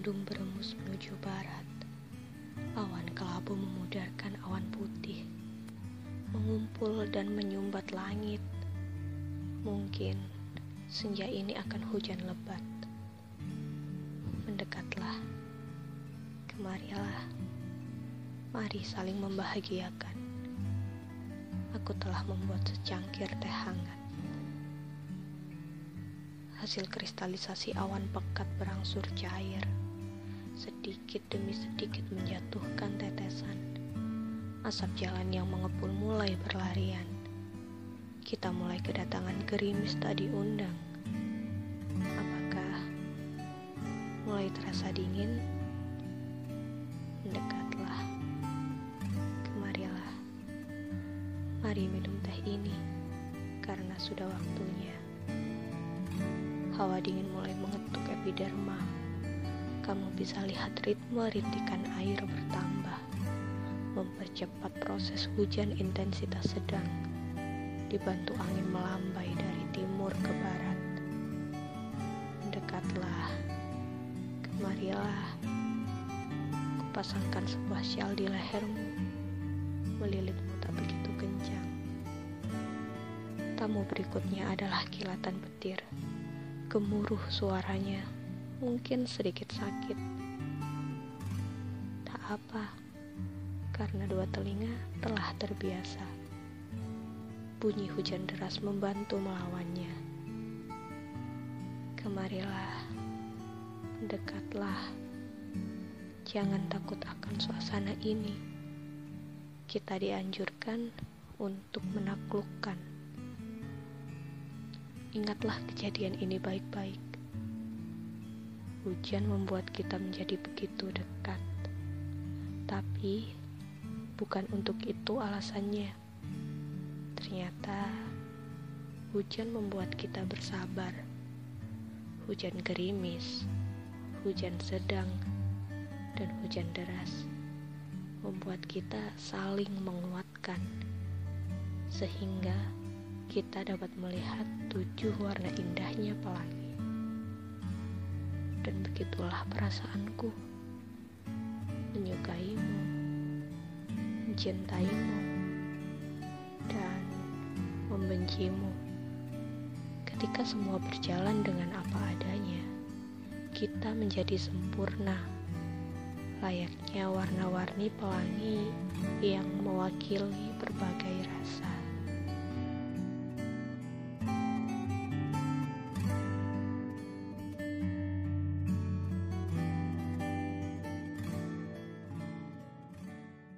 Mendung beremus menuju barat. Awan kelabu memudarkan awan putih, mengumpul dan menyumbat langit. Mungkin senja ini akan hujan lebat. Mendekatlah, kemarilah, mari saling membahagiakan. Aku telah membuat secangkir teh hangat. Hasil kristalisasi awan pekat berangsur cair, sedikit demi sedikit menjatuhkan tetesan. Asap jalan yang mengepul mulai berlarian. Kita mulai kedatangan gerimis tak diundang. Apakah mulai terasa dingin? Mendekatlah, kemarilah. Mari minum teh ini, karena sudah waktunya. Hawa dingin mulai mengetuk epiderma. Kamu bisa lihat ritme rintikan air bertambah, mempercepat proses hujan intensitas sedang, dibantu angin melambai dari timur ke barat. Dekatlah, kemarilah, kupasangkan sebuah syal di lehermu, melilitmu tak begitu kencang. Tamu berikutnya adalah kilatan petir gemuruh suaranya, mungkin sedikit sakit. Tak apa, karena dua telinga telah terbiasa. Bunyi hujan deras membantu melawannya. Kemarilah, dekatlah. Jangan takut akan suasana ini. Kita dianjurkan untuk menaklukkan Ingatlah kejadian ini baik-baik. Hujan membuat kita menjadi begitu dekat, tapi bukan untuk itu alasannya. Ternyata hujan membuat kita bersabar. Hujan gerimis, hujan sedang, dan hujan deras membuat kita saling menguatkan, sehingga kita dapat melihat tujuh warna indahnya pelangi. Dan begitulah perasaanku, menyukaimu, mencintaimu, dan membencimu. Ketika semua berjalan dengan apa adanya, kita menjadi sempurna, layaknya warna-warni pelangi yang mewakili berbagai rasa.